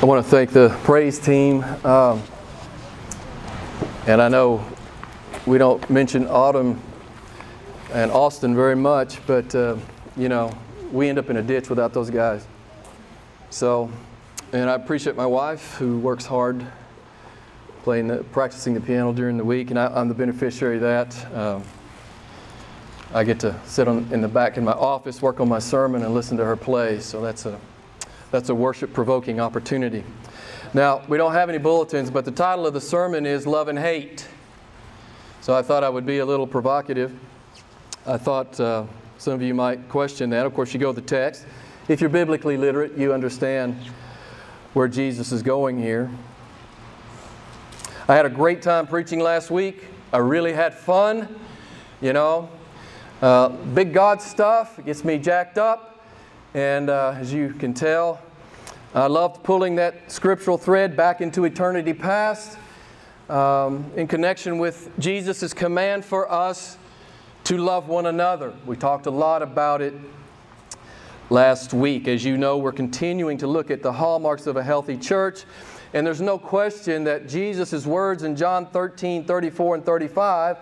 I want to thank the praise team. Um, and I know we don't mention Autumn and Austin very much, but uh, you know, we end up in a ditch without those guys. So, and I appreciate my wife who works hard playing, the, practicing the piano during the week, and I, am the beneficiary of that. Um, I get to sit on, in the back in my office, work on my sermon, and listen to her play. So that's a that's a worship provoking opportunity. Now, we don't have any bulletins, but the title of the sermon is Love and Hate. So I thought I would be a little provocative. I thought uh, some of you might question that. Of course, you go to the text. If you're biblically literate, you understand where Jesus is going here. I had a great time preaching last week. I really had fun. You know, uh, big God stuff gets me jacked up. And uh, as you can tell, I loved pulling that scriptural thread back into eternity past um, in connection with Jesus' command for us to love one another. We talked a lot about it last week. As you know, we're continuing to look at the hallmarks of a healthy church. And there's no question that Jesus' words in John 13, 34, and 35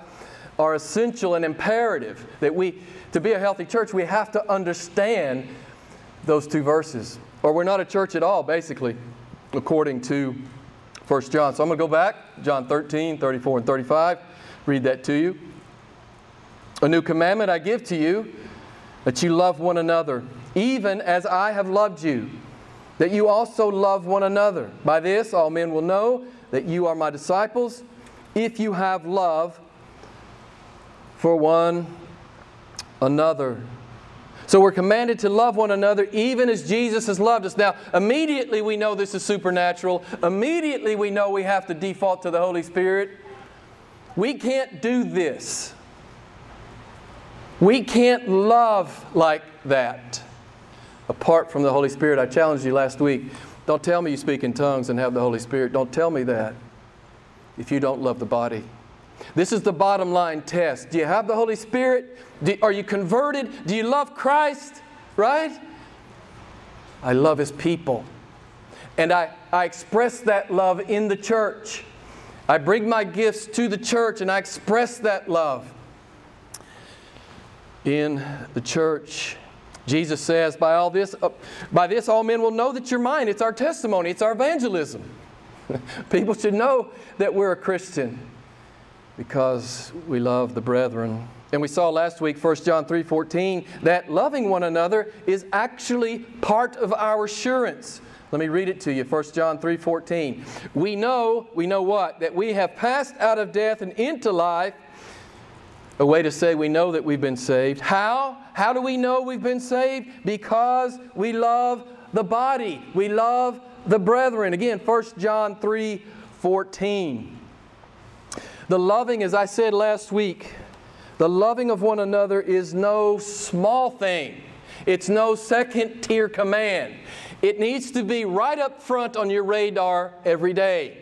are essential and imperative. That we, to be a healthy church, we have to understand those two verses. Or we're not a church at all, basically, according to 1 John. So I'm going to go back, John 13, 34, and 35. Read that to you. A new commandment I give to you that you love one another, even as I have loved you, that you also love one another. By this, all men will know that you are my disciples if you have love for one another. So we're commanded to love one another even as Jesus has loved us. Now, immediately we know this is supernatural. Immediately we know we have to default to the Holy Spirit. We can't do this. We can't love like that apart from the Holy Spirit. I challenged you last week. Don't tell me you speak in tongues and have the Holy Spirit. Don't tell me that if you don't love the body. This is the bottom line test. Do you have the Holy Spirit? Do, are you converted? Do you love Christ? Right? I love His people. And I, I express that love in the church. I bring my gifts to the church and I express that love in the church. Jesus says, by all this, uh, by this all men will know that you're mine. It's our testimony, it's our evangelism. People should know that we're a Christian because we love the brethren. And we saw last week 1 John 3:14 that loving one another is actually part of our assurance. Let me read it to you. 1 John 3:14. We know, we know what? That we have passed out of death and into life. A way to say we know that we've been saved. How? How do we know we've been saved? Because we love the body. We love the brethren. Again, 1 John 3:14. The loving, as I said last week, the loving of one another is no small thing. It's no second tier command. It needs to be right up front on your radar every day.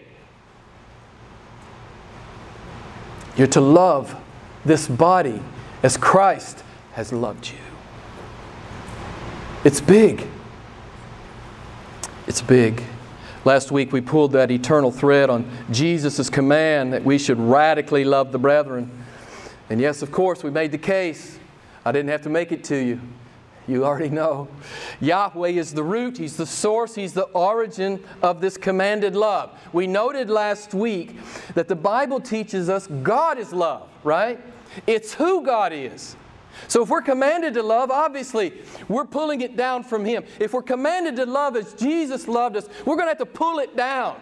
You're to love this body as Christ has loved you. It's big. It's big. Last week we pulled that eternal thread on Jesus' command that we should radically love the brethren. And yes, of course, we made the case. I didn't have to make it to you. You already know. Yahweh is the root, He's the source, He's the origin of this commanded love. We noted last week that the Bible teaches us God is love, right? It's who God is. So if we're commanded to love, obviously we're pulling it down from Him. If we're commanded to love as Jesus loved us, we're going to have to pull it down.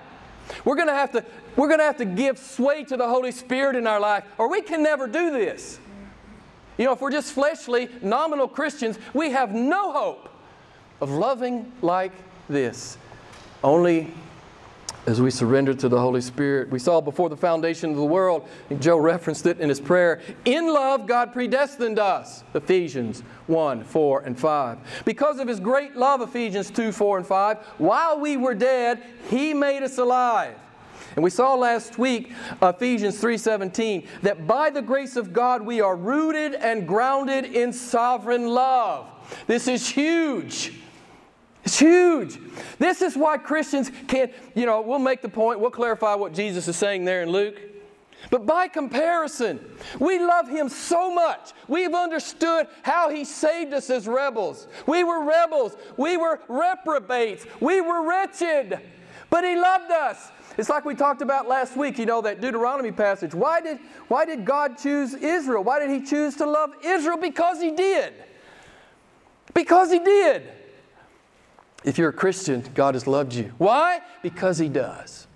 We're going to have to we're going to have to give sway to the Holy Spirit in our life, or we can never do this. You know, if we're just fleshly, nominal Christians, we have no hope of loving like this. Only as we surrender to the Holy Spirit. We saw before the foundation of the world, Joe referenced it in his prayer. In love, God predestined us. Ephesians 1, 4, and 5. Because of his great love, Ephesians 2, 4, and 5, while we were dead, he made us alive. And we saw last week, Ephesians 3:17, that by the grace of God we are rooted and grounded in sovereign love. This is huge. It's huge. This is why Christians can't, you know, we'll make the point, we'll clarify what Jesus is saying there in Luke. But by comparison, we love Him so much. We've understood how He saved us as rebels. We were rebels. We were reprobates. We were wretched. But He loved us. It's like we talked about last week, you know, that Deuteronomy passage. Why did, why did God choose Israel? Why did He choose to love Israel? Because He did. Because He did. If you're a Christian, God has loved you. Why? Because He does.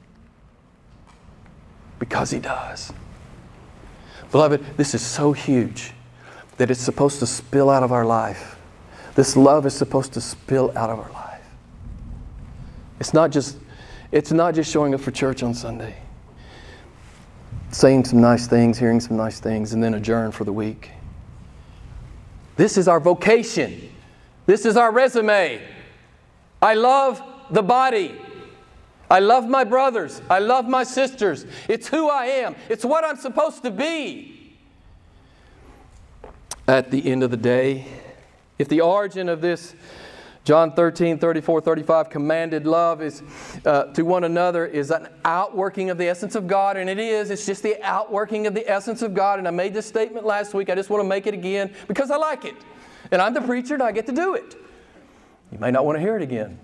Because He does. Beloved, this is so huge that it's supposed to spill out of our life. This love is supposed to spill out of our life. It's not just, it's not just showing up for church on Sunday, saying some nice things, hearing some nice things, and then adjourn for the week. This is our vocation. This is our resume. I love the body. I love my brothers. I love my sisters. It's who I am, it's what I'm supposed to be. At the end of the day, if the origin of this John 13, 34, 35, commanded love is uh, to one another is an outworking of the essence of God, and it is. It's just the outworking of the essence of God. And I made this statement last week. I just want to make it again because I like it. And I'm the preacher and I get to do it. You may not want to hear it again.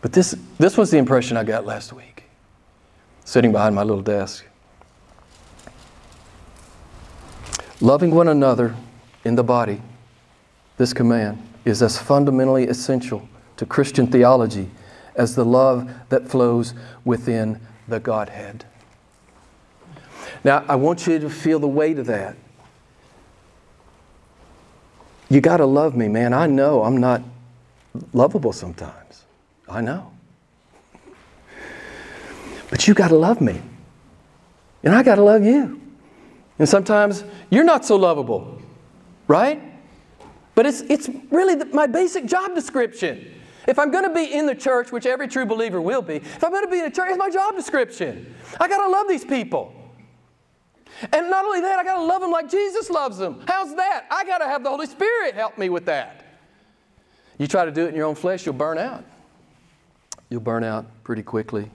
But this, this was the impression I got last week, sitting behind my little desk. Loving one another in the body, this command, is as fundamentally essential to Christian theology as the love that flows within the Godhead. Now, I want you to feel the weight of that. You got to love me, man. I know I'm not lovable sometimes. I know. But you got to love me. And I got to love you. And sometimes you're not so lovable, right? But it's, it's really the, my basic job description. If I'm going to be in the church, which every true believer will be, if I'm going to be in the church, it's my job description. I got to love these people. And not only that, I got to love them like Jesus loves them. How's that? I got to have the Holy Spirit help me with that. You try to do it in your own flesh, you'll burn out. You'll burn out pretty quickly.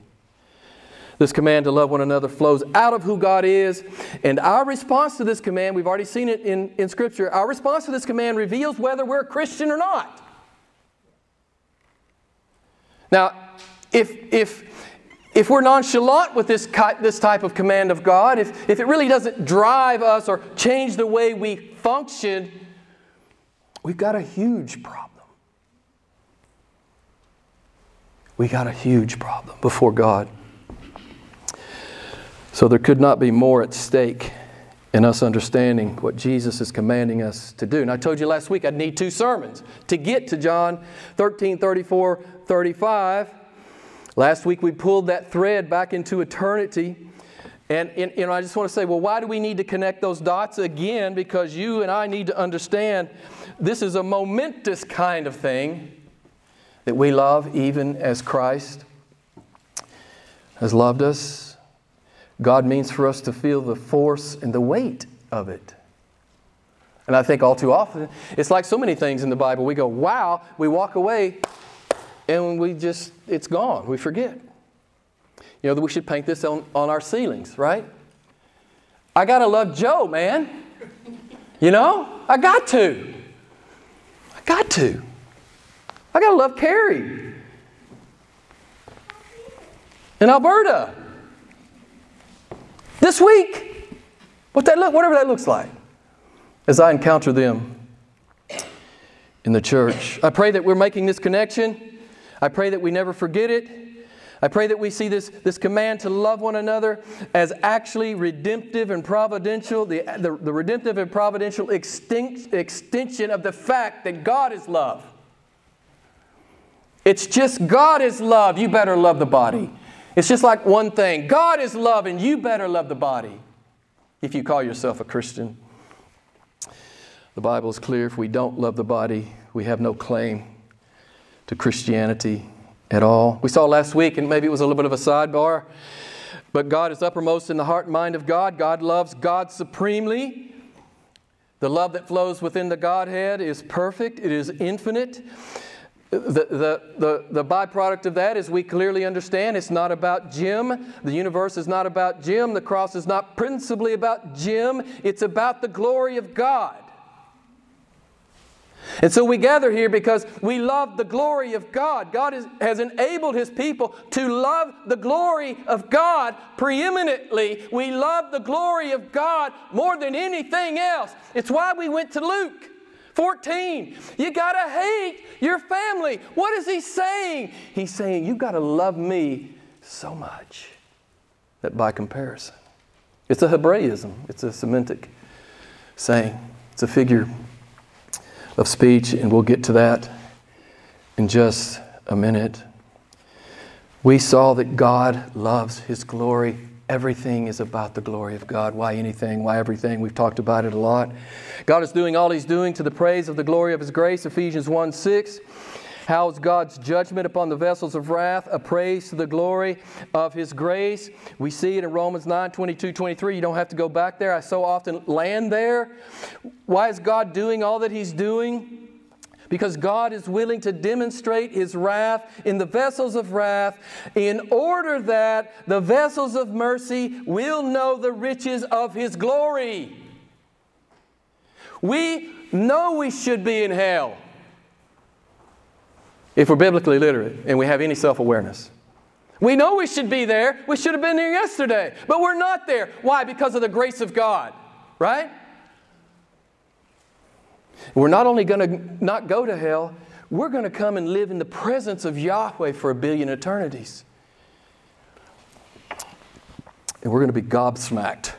This command to love one another flows out of who God is. And our response to this command, we've already seen it in, in Scripture, our response to this command reveals whether we're a Christian or not. Now, if, if, if we're nonchalant with this, this type of command of God, if, if it really doesn't drive us or change the way we function, we've got a huge problem. We got a huge problem before God. So there could not be more at stake in us understanding what Jesus is commanding us to do. And I told you last week I'd need two sermons to get to John 13, 34, 35. Last week we pulled that thread back into eternity. And, and know, I just want to say, well, why do we need to connect those dots again? Because you and I need to understand this is a momentous kind of thing that we love even as Christ has loved us God means for us to feel the force and the weight of it. And I think all too often, it's like so many things in the Bible. We go, wow, we walk away, and we just, it's gone. We forget. You know, that we should paint this on, on our ceilings, right? I got to love Joe, man. You know, I got to. I got to. I got to love Carrie in Alberta this week. What that look, whatever that looks like, as I encounter them in the church. I pray that we're making this connection. I pray that we never forget it. I pray that we see this, this command to love one another as actually redemptive and providential, the, the, the redemptive and providential extinct, extension of the fact that God is love. It's just God is love. You better love the body. It's just like one thing God is love, and you better love the body if you call yourself a Christian. The Bible is clear if we don't love the body, we have no claim to Christianity at all. We saw last week, and maybe it was a little bit of a sidebar, but God is uppermost in the heart and mind of God. God loves God supremely. The love that flows within the Godhead is perfect, it is infinite. The, the, the, the byproduct of that is we clearly understand it's not about Jim. The universe is not about Jim. The cross is not principally about Jim. It's about the glory of God. And so we gather here because we love the glory of God. God is, has enabled His people to love the glory of God preeminently. We love the glory of God more than anything else. It's why we went to Luke. 14. You got to hate your family. What is he saying? He's saying, You got to love me so much that by comparison, it's a Hebraism, it's a Semitic saying, it's a figure of speech, and we'll get to that in just a minute. We saw that God loves His glory Everything is about the glory of God. Why anything? Why everything? We've talked about it a lot. God is doing all He's doing to the praise of the glory of His grace. Ephesians 1 6. How is God's judgment upon the vessels of wrath a praise to the glory of His grace? We see it in Romans 9 22 23. You don't have to go back there. I so often land there. Why is God doing all that He's doing? because God is willing to demonstrate His wrath in the vessels of wrath in order that the vessels of mercy will know the riches of His glory. We know we should be in hell if we're biblically literate and we have any self awareness. We know we should be there. We should have been there yesterday, but we're not there. Why? Because of the grace of God, right? We're not only going to not go to hell, we're going to come and live in the presence of Yahweh for a billion eternities. And we're going to be gobsmacked.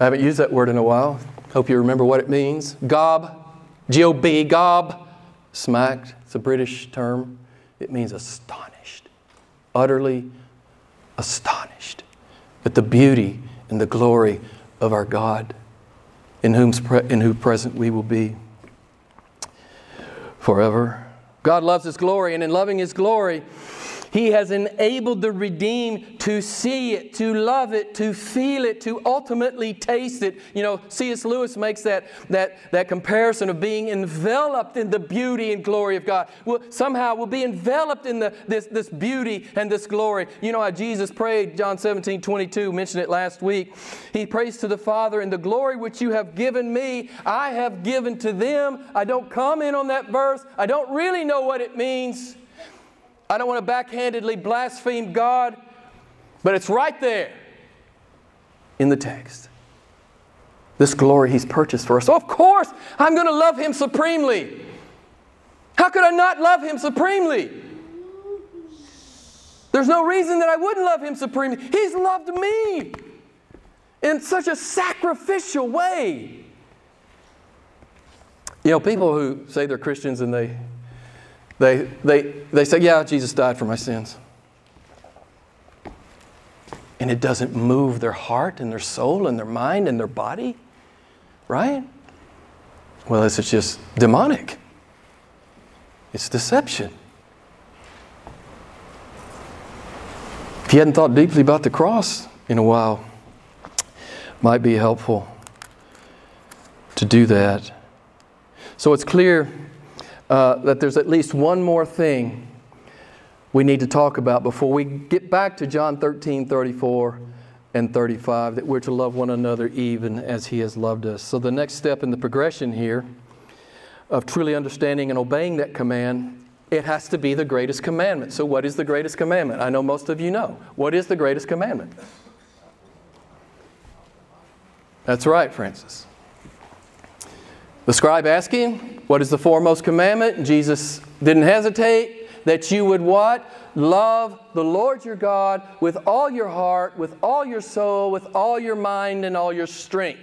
I haven't used that word in a while. Hope you remember what it means. Gob, G O B, gob, smacked. It's a British term. It means astonished, utterly astonished at the beauty and the glory of our God in, whom's pre- in present we will be forever. God loves His glory, and in loving His glory, he has enabled the redeemed to see it, to love it, to feel it, to ultimately taste it. You know, C.S. Lewis makes that, that, that comparison of being enveloped in the beauty and glory of God. Will somehow we'll be enveloped in the, this, this beauty and this glory. You know how Jesus prayed, John 17, 22, mentioned it last week. He prays to the Father, in the glory which you have given me, I have given to them. I don't comment on that verse. I don't really know what it means. I don't want to backhandedly blaspheme God, but it's right there in the text. This glory He's purchased for us. So, of course, I'm going to love Him supremely. How could I not love Him supremely? There's no reason that I wouldn't love Him supremely. He's loved me in such a sacrificial way. You know, people who say they're Christians and they they, they, they say, Yeah, Jesus died for my sins. And it doesn't move their heart and their soul and their mind and their body, right? Well, it's just demonic, it's deception. If you hadn't thought deeply about the cross in a while, might be helpful to do that. So it's clear uh, that there's at least one more thing we need to talk about before we get back to John 13, 34 and 35, that we're to love one another even as He has loved us. So, the next step in the progression here of truly understanding and obeying that command, it has to be the greatest commandment. So, what is the greatest commandment? I know most of you know. What is the greatest commandment? That's right, Francis. The scribe him, What is the foremost commandment? Jesus didn't hesitate. That you would what? Love the Lord your God with all your heart, with all your soul, with all your mind, and all your strength.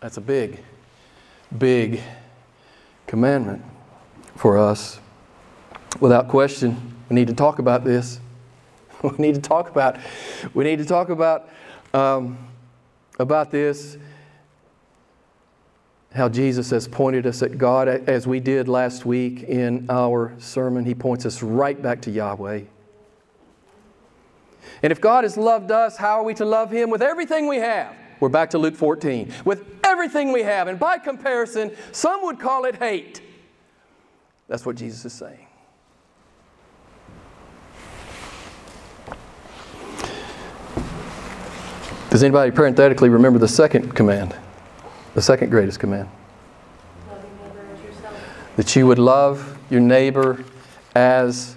That's a big, big commandment for us. Without question, we need to talk about this. We need to talk about. We need to talk about um, about this how Jesus has pointed us at God, as we did last week in our sermon. He points us right back to Yahweh. And if God has loved us, how are we to love Him? With everything we have. We're back to Luke 14. With everything we have. And by comparison, some would call it hate. That's what Jesus is saying. Does anybody parenthetically remember the second command? The second greatest command? That you would love your neighbor as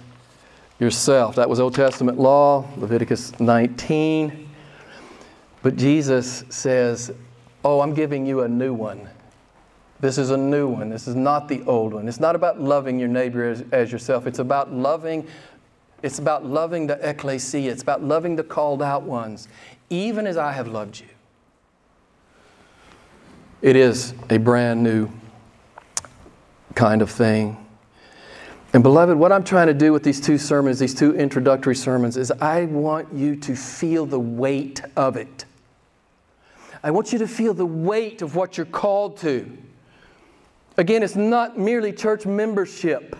yourself. That was Old Testament law, Leviticus 19. But Jesus says, Oh, I'm giving you a new one. This is a new one. This is not the old one. It's not about loving your neighbor as, as yourself. It's about loving it's about loving the ecclesia. It's about loving the called out ones, even as I have loved you. It is a brand new kind of thing. And, beloved, what I'm trying to do with these two sermons, these two introductory sermons, is I want you to feel the weight of it. I want you to feel the weight of what you're called to. Again, it's not merely church membership.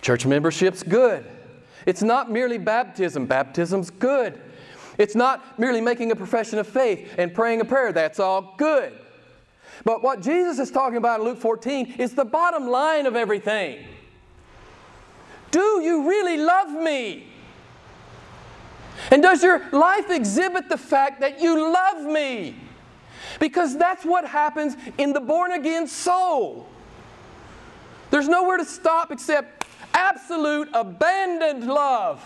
Church membership's good. It's not merely baptism. Baptism's good. It's not merely making a profession of faith and praying a prayer. That's all good. But what Jesus is talking about in Luke 14 is the bottom line of everything. Do you really love me? And does your life exhibit the fact that you love me? Because that's what happens in the born again soul. There's nowhere to stop except absolute abandoned love.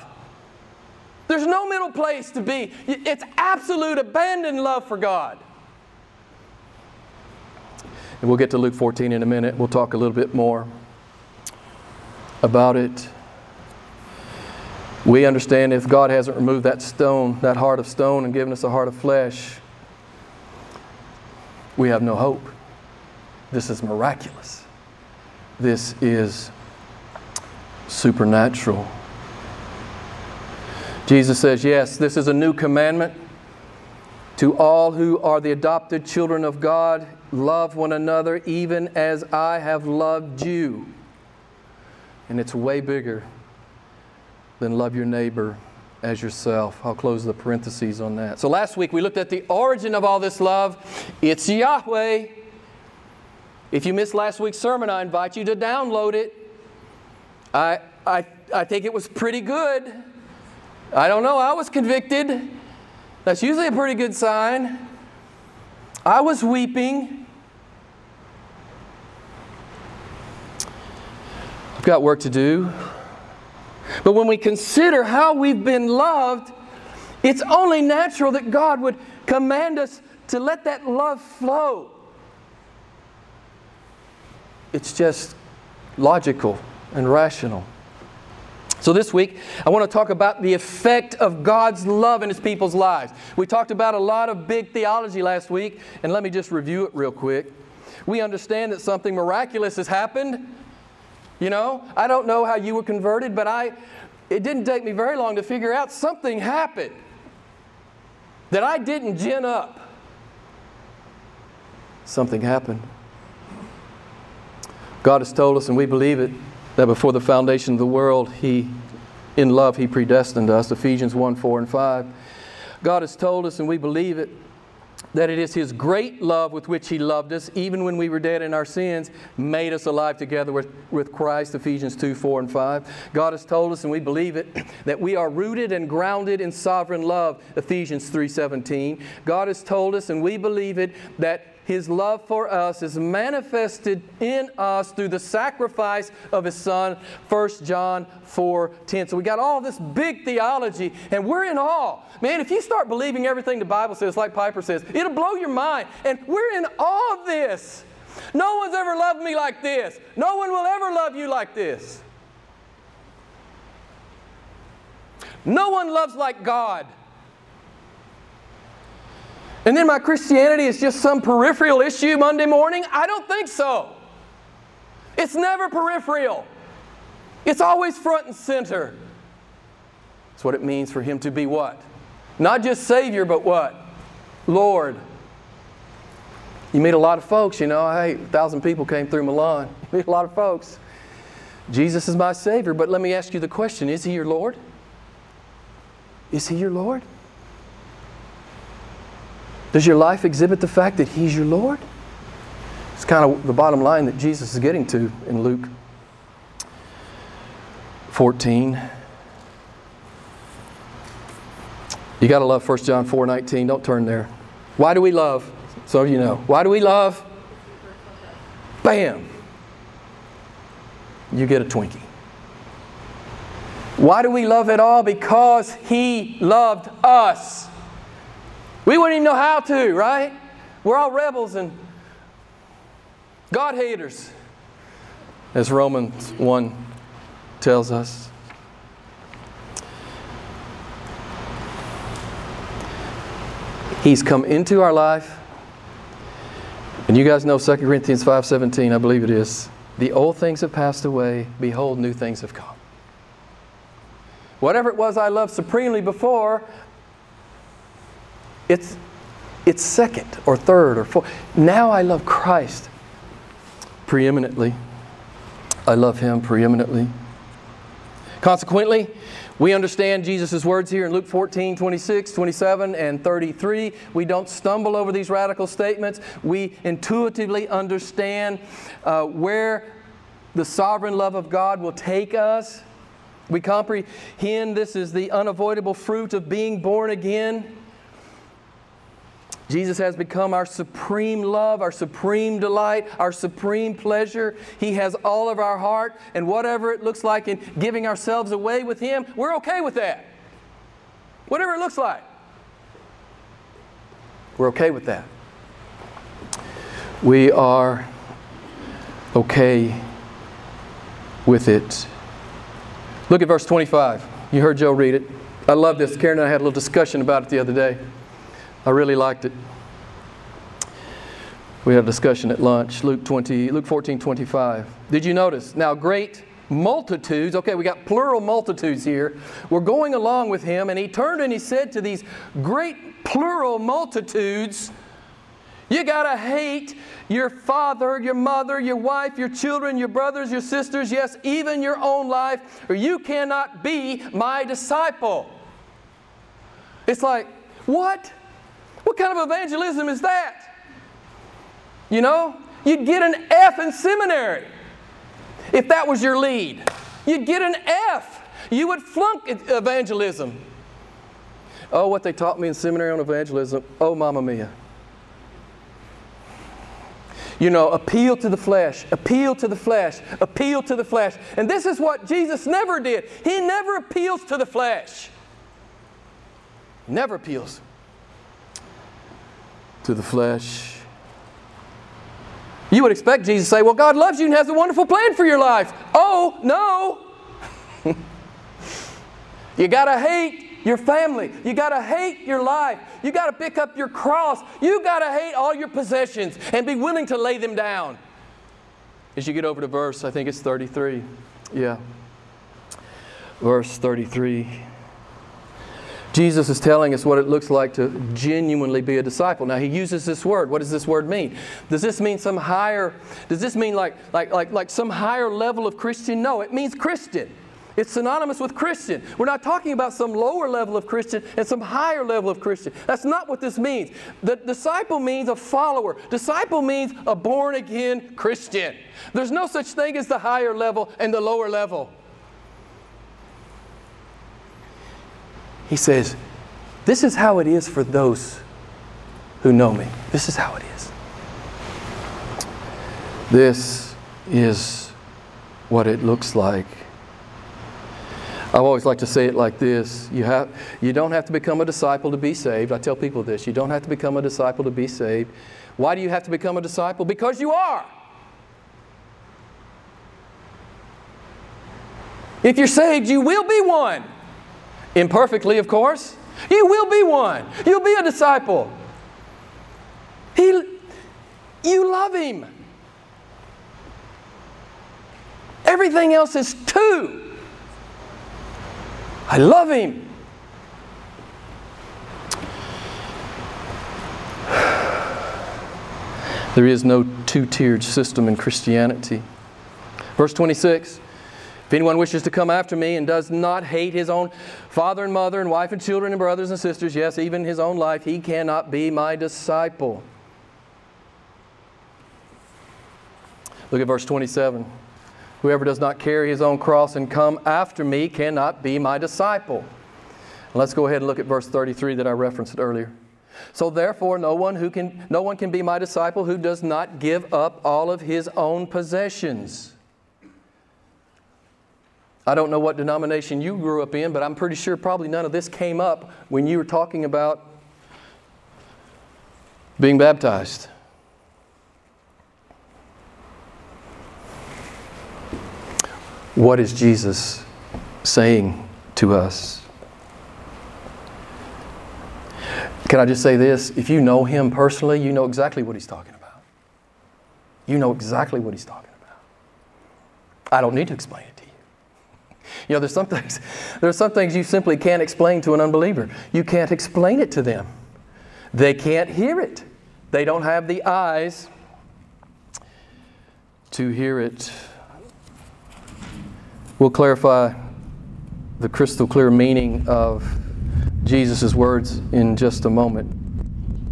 There's no middle place to be. It's absolute abandoned love for God. And we'll get to Luke 14 in a minute. We'll talk a little bit more about it. We understand if God hasn't removed that stone, that heart of stone, and given us a heart of flesh, we have no hope. This is miraculous. This is supernatural. Jesus says, Yes, this is a new commandment. To all who are the adopted children of God, love one another even as I have loved you. And it's way bigger than love your neighbor as yourself. I'll close the parentheses on that. So last week we looked at the origin of all this love. It's Yahweh. If you missed last week's sermon, I invite you to download it. I, I, I think it was pretty good. I don't know, I was convicted. That's usually a pretty good sign. I was weeping. I've got work to do. But when we consider how we've been loved, it's only natural that God would command us to let that love flow. It's just logical and rational. So, this week, I want to talk about the effect of God's love in His people's lives. We talked about a lot of big theology last week, and let me just review it real quick. We understand that something miraculous has happened you know, I don't know how you were converted, but I it didn't take me very long to figure out something happened that I didn't gin up. Something happened. God has told us, and we believe it, that before the foundation of the world, He, in love, He predestined us. Ephesians 1 4 and 5. God has told us, and we believe it, that it is His great love with which He loved us, even when we were dead in our sins, made us alive together with, with Christ, Ephesians 2 4 and 5. God has told us, and we believe it, that we are rooted and grounded in sovereign love, Ephesians 3 17. God has told us, and we believe it, that his love for us is manifested in us through the sacrifice of His Son, 1 John 4 10. So we got all this big theology, and we're in awe. Man, if you start believing everything the Bible says, like Piper says, it'll blow your mind. And we're in awe of this. No one's ever loved me like this. No one will ever love you like this. No one loves like God. And then my Christianity is just some peripheral issue Monday morning? I don't think so. It's never peripheral, it's always front and center. That's what it means for Him to be what? Not just Savior, but what? Lord. You meet a lot of folks, you know. Hey, a thousand people came through Milan. You meet a lot of folks. Jesus is my Savior, but let me ask you the question Is He your Lord? Is He your Lord? Does your life exhibit the fact that He's your Lord? It's kind of the bottom line that Jesus is getting to in Luke 14. You got to love 1 John 4 19. Don't turn there. Why do we love? So you know. Why do we love? Bam! You get a Twinkie. Why do we love at all? Because He loved us. We wouldn't even know how to, right? We're all rebels and God haters, as Romans 1 tells us. He's come into our life. And you guys know 2 Corinthians 5:17, I believe it is. The old things have passed away, behold new things have come. Whatever it was I loved supremely before, it's it's second or third or fourth. Now I love Christ preeminently. I love him preeminently. Consequently, we understand Jesus' words here in Luke 14, 26, 27, and 33. We don't stumble over these radical statements. We intuitively understand uh, where the sovereign love of God will take us. We comprehend this is the unavoidable fruit of being born again. Jesus has become our supreme love, our supreme delight, our supreme pleasure. He has all of our heart, and whatever it looks like in giving ourselves away with Him, we're okay with that. Whatever it looks like, we're okay with that. We are okay with it. Look at verse 25. You heard Joe read it. I love this. Karen and I had a little discussion about it the other day. I really liked it. We had a discussion at lunch, Luke 20, Luke 14, 25. Did you notice? Now, great multitudes, okay, we got plural multitudes here, were going along with him, and he turned and he said to these great plural multitudes, You got to hate your father, your mother, your wife, your children, your brothers, your sisters, yes, even your own life, or you cannot be my disciple. It's like, what? What kind of evangelism is that? You know, you'd get an F in seminary if that was your lead. You'd get an F. You would flunk evangelism. Oh, what they taught me in seminary on evangelism. Oh, mamma mia. You know, appeal to the flesh, appeal to the flesh, appeal to the flesh. And this is what Jesus never did. He never appeals to the flesh. Never appeals to the flesh. You would expect Jesus to say, Well, God loves you and has a wonderful plan for your life. Oh, no. you got to hate your family. You got to hate your life. You got to pick up your cross. You got to hate all your possessions and be willing to lay them down. As you get over to verse, I think it's 33. Yeah. Verse 33. Jesus is telling us what it looks like to genuinely be a disciple. Now he uses this word. What does this word mean? Does this mean some higher, does this mean like, like, like, like some higher level of Christian? No, it means Christian. It's synonymous with Christian. We're not talking about some lower level of Christian and some higher level of Christian. That's not what this means. The disciple means a follower. Disciple means a born again Christian. There's no such thing as the higher level and the lower level. He says, This is how it is for those who know me. This is how it is. This is what it looks like. I've always liked to say it like this you, have, you don't have to become a disciple to be saved. I tell people this you don't have to become a disciple to be saved. Why do you have to become a disciple? Because you are. If you're saved, you will be one. Imperfectly, of course. You will be one. You'll be a disciple. He, you love Him. Everything else is two. I love Him. There is no two tiered system in Christianity. Verse 26 if anyone wishes to come after me and does not hate his own father and mother and wife and children and brothers and sisters, yes, even his own life, he cannot be my disciple. Look at verse 27. Whoever does not carry his own cross and come after me cannot be my disciple. Let's go ahead and look at verse 33 that I referenced earlier. So therefore no one who can no one can be my disciple who does not give up all of his own possessions. I don't know what denomination you grew up in, but I'm pretty sure probably none of this came up when you were talking about being baptized. What is Jesus saying to us? Can I just say this? If you know him personally, you know exactly what he's talking about. You know exactly what he's talking about. I don't need to explain it you. Know, there's some things, there's some things you simply can't explain to an unbeliever. You can't explain it to them. They can't hear it. They don't have the eyes to hear it. We'll clarify the crystal clear meaning of Jesus' words in just a moment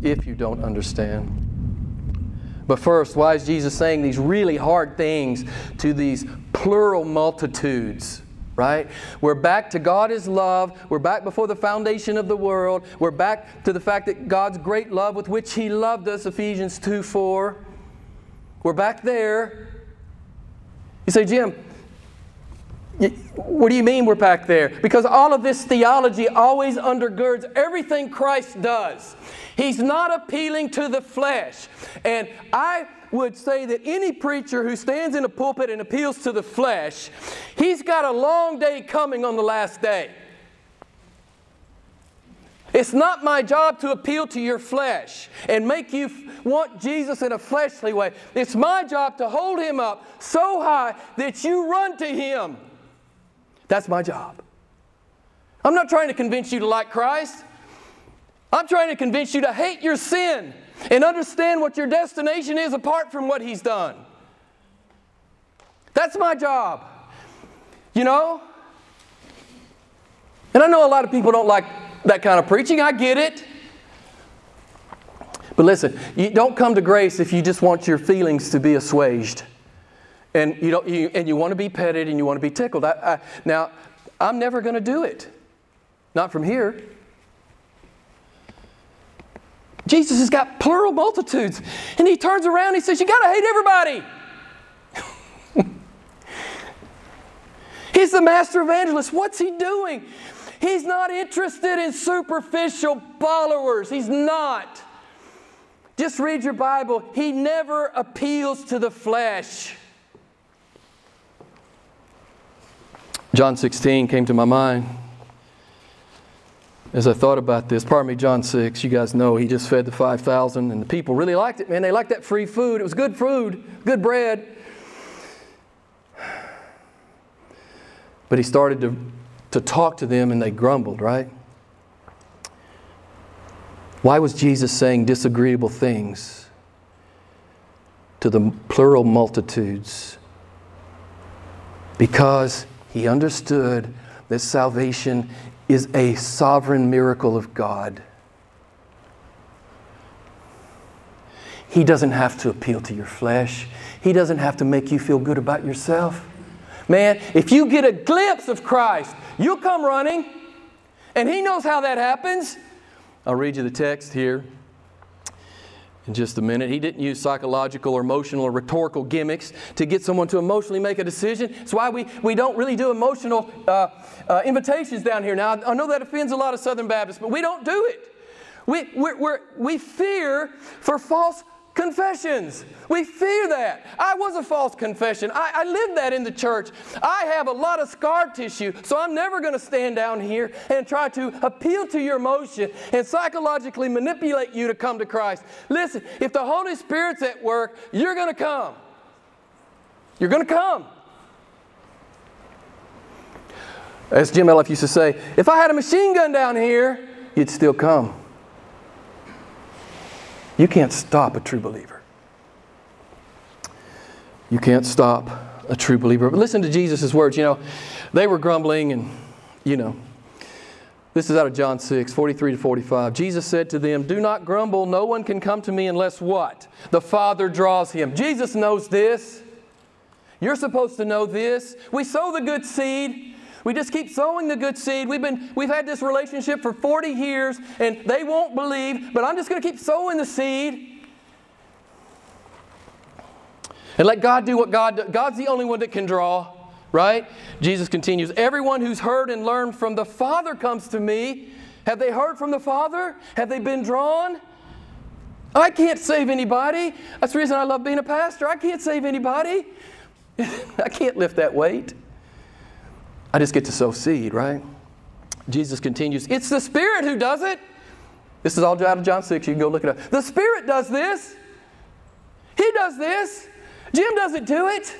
if you don't understand. But first, why is Jesus saying these really hard things to these plural multitudes? Right? We're back to God is love. We're back before the foundation of the world. We're back to the fact that God's great love with which He loved us, Ephesians 2 4. We're back there. You say, Jim, what do you mean we're back there? Because all of this theology always undergirds everything Christ does. He's not appealing to the flesh. And I would say that any preacher who stands in a pulpit and appeals to the flesh, he's got a long day coming on the last day. It's not my job to appeal to your flesh and make you want Jesus in a fleshly way. It's my job to hold him up so high that you run to him. That's my job. I'm not trying to convince you to like Christ. I'm trying to convince you to hate your sin and understand what your destination is apart from what He's done. That's my job. You know? And I know a lot of people don't like that kind of preaching. I get it. But listen, you don't come to grace if you just want your feelings to be assuaged and you, don't, you, and you want to be petted and you want to be tickled. I, I, now, I'm never going to do it. Not from here. Jesus has got plural multitudes. And he turns around and he says, You got to hate everybody. He's the master evangelist. What's he doing? He's not interested in superficial followers. He's not. Just read your Bible. He never appeals to the flesh. John 16 came to my mind as I thought about this. Pardon me, John 6. You guys know he just fed the 5,000, and the people really liked it, man. They liked that free food. It was good food, good bread. But he started to, to talk to them, and they grumbled, right? Why was Jesus saying disagreeable things to the plural multitudes? Because he understood that salvation is a sovereign miracle of God. He doesn't have to appeal to your flesh. He doesn't have to make you feel good about yourself. Man, if you get a glimpse of Christ, you'll come running. And He knows how that happens. I'll read you the text here in just a minute. He didn't use psychological or emotional or rhetorical gimmicks to get someone to emotionally make a decision. That's why we, we don't really do emotional uh, uh, invitations down here. Now, I know that offends a lot of Southern Baptists, but we don't do it. We, we're, we fear for false confessions. We fear that. I was a false confession. I, I lived that in the church. I have a lot of scar tissue, so I'm never going to stand down here and try to appeal to your emotion and psychologically manipulate you to come to Christ. Listen, if the Holy Spirit's at work, you're going to come. You're going to come. As Jim Elliff used to say, if I had a machine gun down here, you'd still come. You can't stop a true believer. You can't stop a true believer. But listen to Jesus' words. You know, they were grumbling, and, you know, this is out of John 6, 43 to 45. Jesus said to them, Do not grumble. No one can come to me unless what? The Father draws him. Jesus knows this. You're supposed to know this. We sow the good seed. We just keep sowing the good seed. We've been we've had this relationship for 40 years and they won't believe, but I'm just going to keep sowing the seed. And let God do what God does. God's the only one that can draw, right? Jesus continues, "Everyone who's heard and learned from the Father comes to me." Have they heard from the Father? Have they been drawn? I can't save anybody. That's the reason I love being a pastor. I can't save anybody. I can't lift that weight. I just get to sow seed, right? Jesus continues, It's the Spirit who does it. This is all out of John 6. You can go look it up. The Spirit does this. He does this. Jim doesn't do it.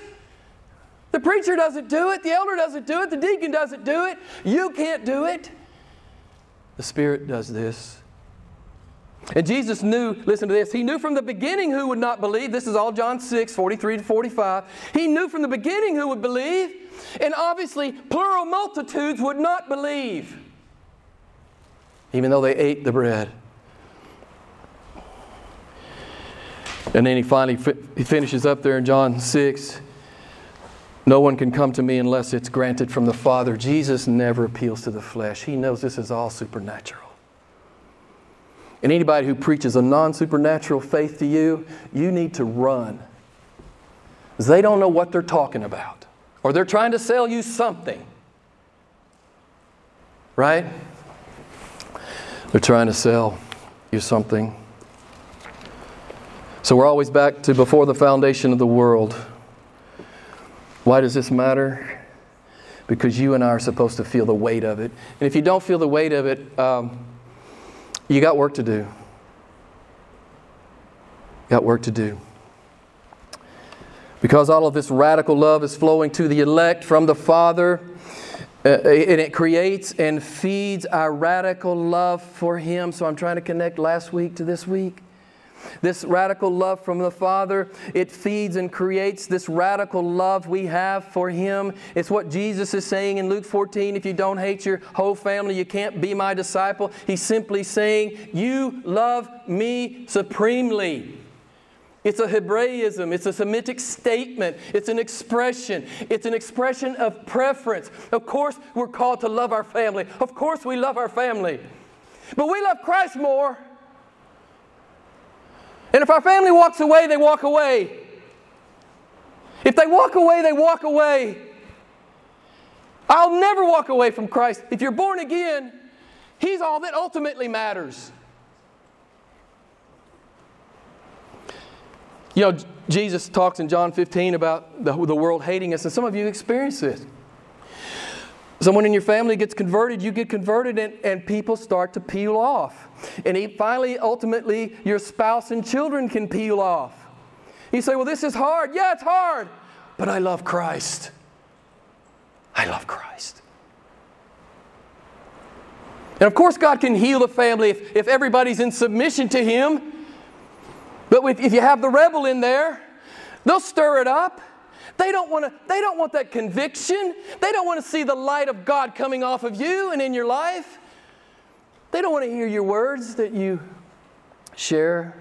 The preacher doesn't do it. The elder doesn't do it. The deacon doesn't do it. You can't do it. The Spirit does this. And Jesus knew, listen to this, he knew from the beginning who would not believe. This is all John 6, 43 to 45. He knew from the beginning who would believe. And obviously, plural multitudes would not believe, even though they ate the bread. And then he finally fi- he finishes up there in John 6. No one can come to me unless it's granted from the Father. Jesus never appeals to the flesh. He knows this is all supernatural. And anybody who preaches a non supernatural faith to you, you need to run. They don't know what they're talking about, or they're trying to sell you something. Right? They're trying to sell you something. So we're always back to before the foundation of the world. Why does this matter? Because you and I are supposed to feel the weight of it. And if you don't feel the weight of it, um, you got work to do. Got work to do. Because all of this radical love is flowing to the elect from the Father, uh, and it creates and feeds our radical love for Him. So I'm trying to connect last week to this week. This radical love from the Father, it feeds and creates this radical love we have for Him. It's what Jesus is saying in Luke 14 if you don't hate your whole family, you can't be my disciple. He's simply saying, You love me supremely. It's a Hebraism. It's a Semitic statement. It's an expression. It's an expression of preference. Of course, we're called to love our family. Of course, we love our family. But we love Christ more. And if our family walks away, they walk away. If they walk away, they walk away. I'll never walk away from Christ. If you're born again, He's all that ultimately matters. You know, Jesus talks in John 15 about the, the world hating us, and some of you experience this. Someone in your family gets converted, you get converted, and, and people start to peel off. And he, finally, ultimately, your spouse and children can peel off. You say, Well, this is hard. Yeah, it's hard, but I love Christ. I love Christ. And of course, God can heal the family if, if everybody's in submission to Him. But if, you have the rebel in there, they'll stir it up. They don't want to they don't want that conviction. They don't want to see the light of God coming off of you and in your life. They don't want to hear your words that you share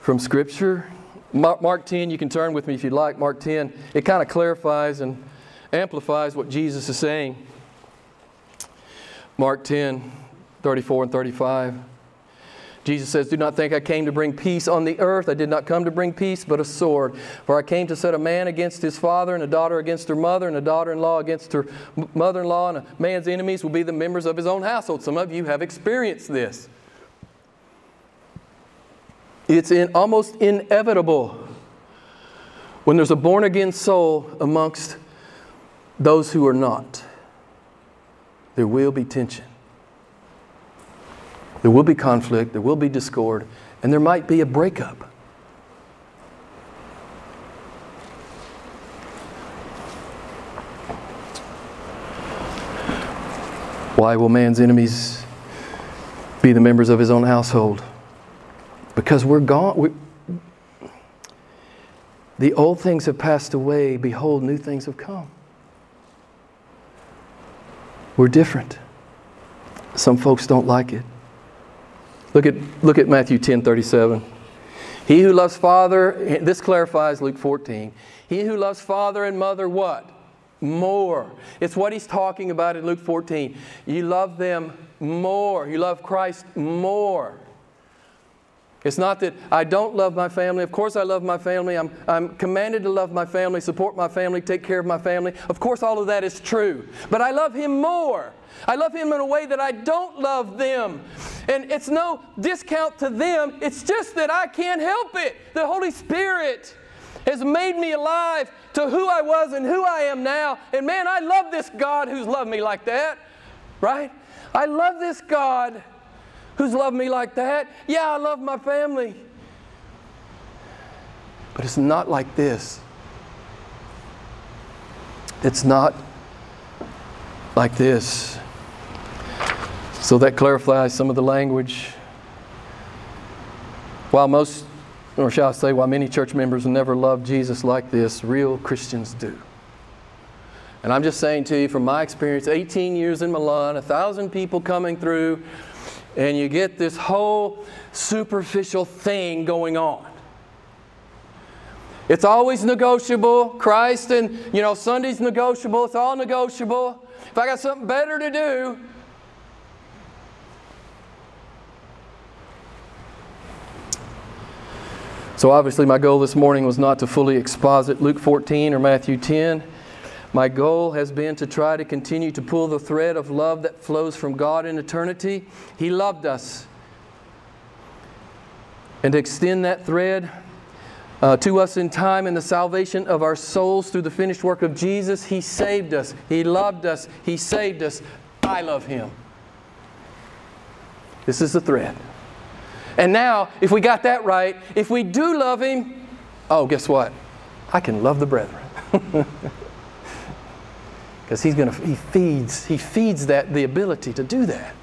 from scripture. Mark 10, you can turn with me if you'd like. Mark 10, it kind of clarifies and amplifies what Jesus is saying. Mark 10, 34 and 35. Jesus says, Do not think I came to bring peace on the earth. I did not come to bring peace, but a sword. For I came to set a man against his father, and a daughter against her mother, and a daughter in law against her mother in law, and a man's enemies will be the members of his own household. Some of you have experienced this. It's in, almost inevitable when there's a born again soul amongst those who are not. There will be tension. There will be conflict, there will be discord, and there might be a breakup. Why will man's enemies be the members of his own household? Because we're gone. We, the old things have passed away. Behold, new things have come. We're different. Some folks don't like it. Look at, look at Matthew 10 37. He who loves father, this clarifies Luke 14. He who loves father and mother, what? More. It's what he's talking about in Luke 14. You love them more. You love Christ more. It's not that I don't love my family. Of course, I love my family. I'm, I'm commanded to love my family, support my family, take care of my family. Of course, all of that is true. But I love Him more. I love Him in a way that I don't love them. And it's no discount to them, it's just that I can't help it. The Holy Spirit has made me alive to who I was and who I am now. And man, I love this God who's loved me like that, right? I love this God who's loved me like that. Yeah, I love my family. But it's not like this. It's not like this. So that clarifies some of the language. While most, or shall I say, while many church members never loved Jesus like this, real Christians do. And I'm just saying to you from my experience 18 years in Milan, a thousand people coming through, and you get this whole superficial thing going on. It's always negotiable. Christ and, you know, Sunday's negotiable. It's all negotiable. If I got something better to do, So, obviously, my goal this morning was not to fully exposit Luke 14 or Matthew 10. My goal has been to try to continue to pull the thread of love that flows from God in eternity. He loved us. And to extend that thread uh, to us in time in the salvation of our souls through the finished work of Jesus. He saved us. He loved us. He saved us. I love Him. This is the thread. And now, if we got that right, if we do love Him, oh, guess what? I can love the brethren. because he's going to he feeds he feeds that the ability to do that.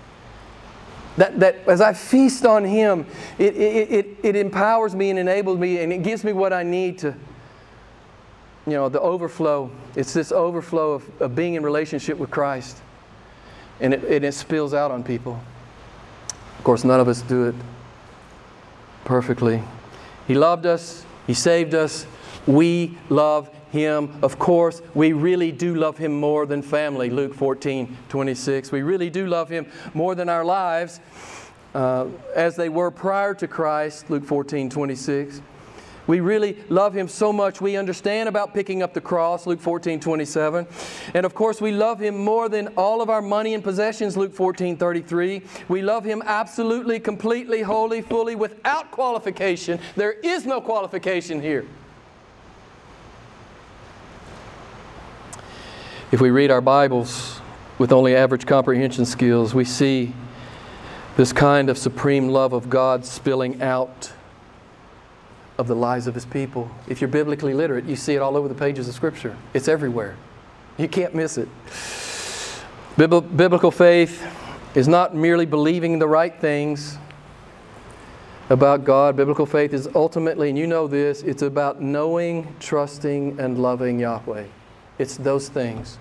That, that as i feast on him it, it, it, it empowers me and enables me and it gives me what i need to you know the overflow. It's this overflow of, of being in relationship with christ. And it, and it spills out on people. Of course none of us do it perfectly. He loved us. He saved us. We love him. Of course, we really do love Him more than family, Luke 14 26. We really do love Him more than our lives uh, as they were prior to Christ, Luke 14 26. We really love Him so much we understand about picking up the cross, Luke 14 27. And of course, we love Him more than all of our money and possessions, Luke 14 33. We love Him absolutely, completely, wholly, fully, without qualification. There is no qualification here. If we read our Bibles with only average comprehension skills, we see this kind of supreme love of God spilling out of the lives of His people. If you're biblically literate, you see it all over the pages of Scripture, it's everywhere. You can't miss it. Biblical faith is not merely believing the right things about God. Biblical faith is ultimately, and you know this, it's about knowing, trusting, and loving Yahweh. It's those things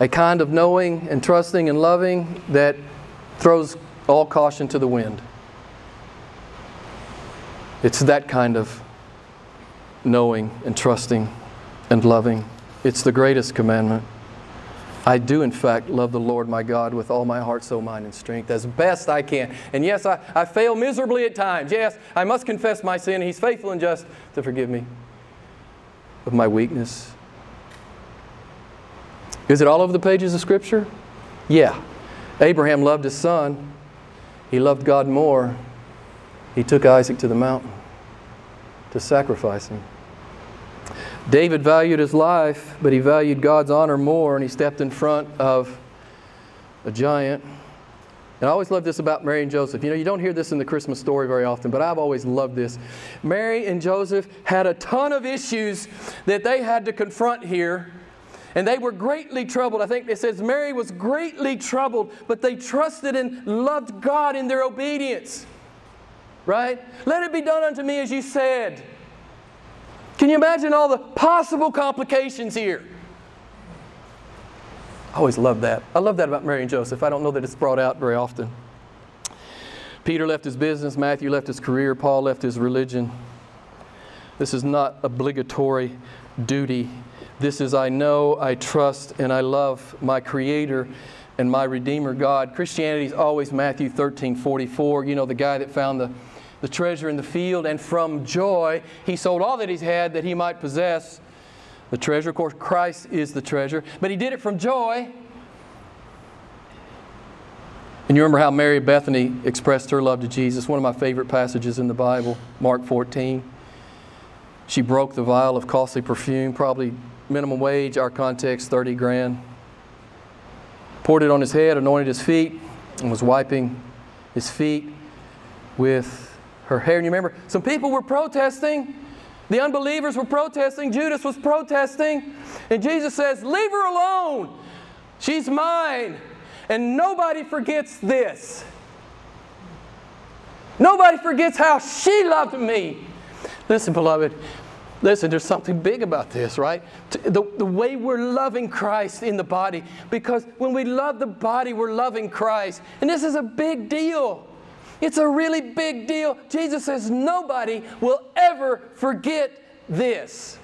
a kind of knowing and trusting and loving that throws all caution to the wind. It's that kind of knowing and trusting and loving. It's the greatest commandment. I do, in fact, love the Lord my God with all my heart, soul, mind, and strength as best I can. And yes, I, I fail miserably at times. Yes, I must confess my sin. He's faithful and just to forgive me of my weakness is it all over the pages of Scripture? Yeah. Abraham loved his son. He loved God more. He took Isaac to the mountain to sacrifice him. David valued his life, but he valued God's honor more, and he stepped in front of a giant. And I always love this about Mary and Joseph. You know, you don't hear this in the Christmas story very often, but I've always loved this. Mary and Joseph had a ton of issues that they had to confront here and they were greatly troubled. I think it says Mary was greatly troubled, but they trusted and loved God in their obedience. Right? Let it be done unto me as you said. Can you imagine all the possible complications here? I always love that. I love that about Mary and Joseph. I don't know that it's brought out very often. Peter left his business, Matthew left his career, Paul left his religion. This is not obligatory duty. This is, I know, I trust, and I love my Creator and my Redeemer God. Christianity is always Matthew 13 44. You know, the guy that found the, the treasure in the field, and from joy he sold all that he had that he might possess the treasure. Of course, Christ is the treasure, but he did it from joy. And you remember how Mary Bethany expressed her love to Jesus? One of my favorite passages in the Bible, Mark 14. She broke the vial of costly perfume, probably minimum wage, our context, 30 grand. Poured it on his head, anointed his feet, and was wiping his feet with her hair. And you remember, some people were protesting. The unbelievers were protesting. Judas was protesting. And Jesus says, Leave her alone. She's mine. And nobody forgets this. Nobody forgets how she loved me. Listen, beloved, listen, there's something big about this, right? The, the way we're loving Christ in the body, because when we love the body, we're loving Christ. And this is a big deal. It's a really big deal. Jesus says nobody will ever forget this.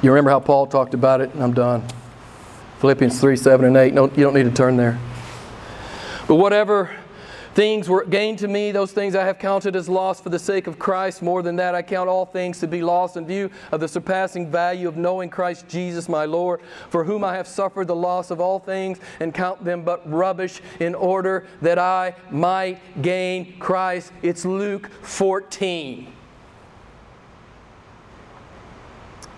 You remember how Paul talked about it? I'm done. Philippians 3 7 and 8. No, you don't need to turn there. But whatever things were gained to me, those things I have counted as loss for the sake of Christ. More than that, I count all things to be lost in view of the surpassing value of knowing Christ Jesus my Lord, for whom I have suffered the loss of all things, and count them but rubbish in order that I might gain Christ. It's Luke 14.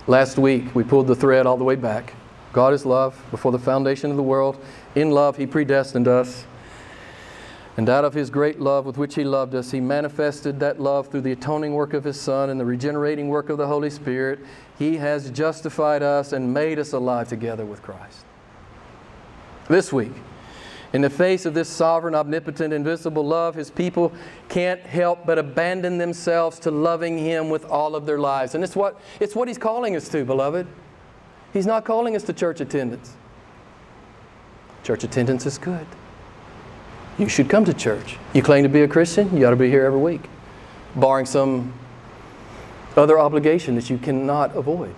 Last week, we pulled the thread all the way back. God is love. Before the foundation of the world, in love, He predestined us. And out of His great love with which He loved us, He manifested that love through the atoning work of His Son and the regenerating work of the Holy Spirit. He has justified us and made us alive together with Christ. This week, in the face of this sovereign, omnipotent, invisible love, his people can't help but abandon themselves to loving him with all of their lives. And it's what, it's what he's calling us to, beloved. He's not calling us to church attendance. Church attendance is good. You should come to church. You claim to be a Christian, you ought to be here every week, barring some other obligation that you cannot avoid.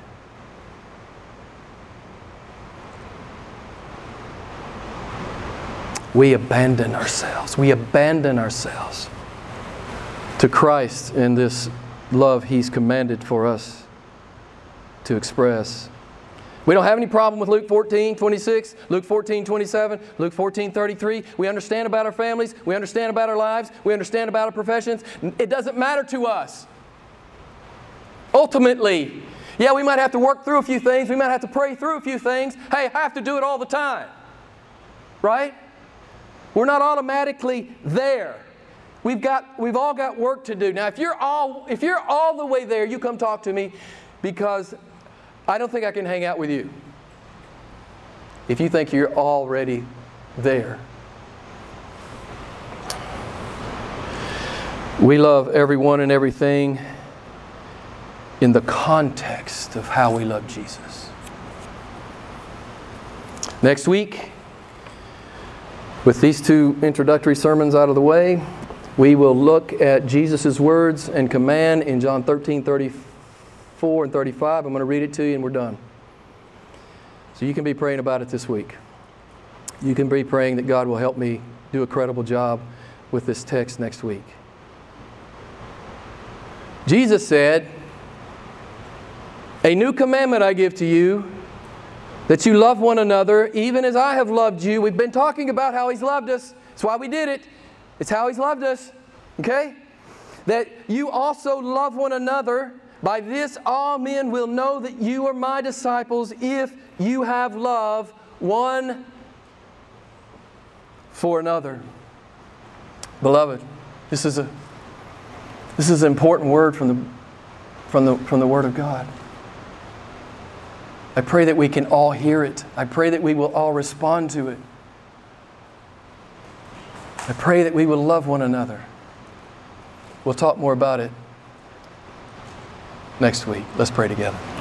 we abandon ourselves. We abandon ourselves to Christ in this love He's commanded for us to express. We don't have any problem with Luke 14, 26, Luke 14, 27, Luke 14, 33. We understand about our families. We understand about our lives. We understand about our professions. It doesn't matter to us. Ultimately, yeah, we might have to work through a few things. We might have to pray through a few things. Hey, I have to do it all the time. Right? We're not automatically there. We've, got, we've all got work to do. Now, if you're, all, if you're all the way there, you come talk to me because I don't think I can hang out with you. If you think you're already there, we love everyone and everything in the context of how we love Jesus. Next week, with these two introductory sermons out of the way, we will look at Jesus' words and command in John 13 34 and 35. I'm going to read it to you and we're done. So you can be praying about it this week. You can be praying that God will help me do a credible job with this text next week. Jesus said, A new commandment I give to you that you love one another even as I have loved you. We've been talking about how He's loved us. That's why we did it. It's how He's loved us. Okay? That you also love one another. By this, all men will know that you are my disciples if you have love one for another. Beloved, this is a this is an important word from the from the from the Word of God. I pray that we can all hear it. I pray that we will all respond to it. I pray that we will love one another. We'll talk more about it next week. Let's pray together.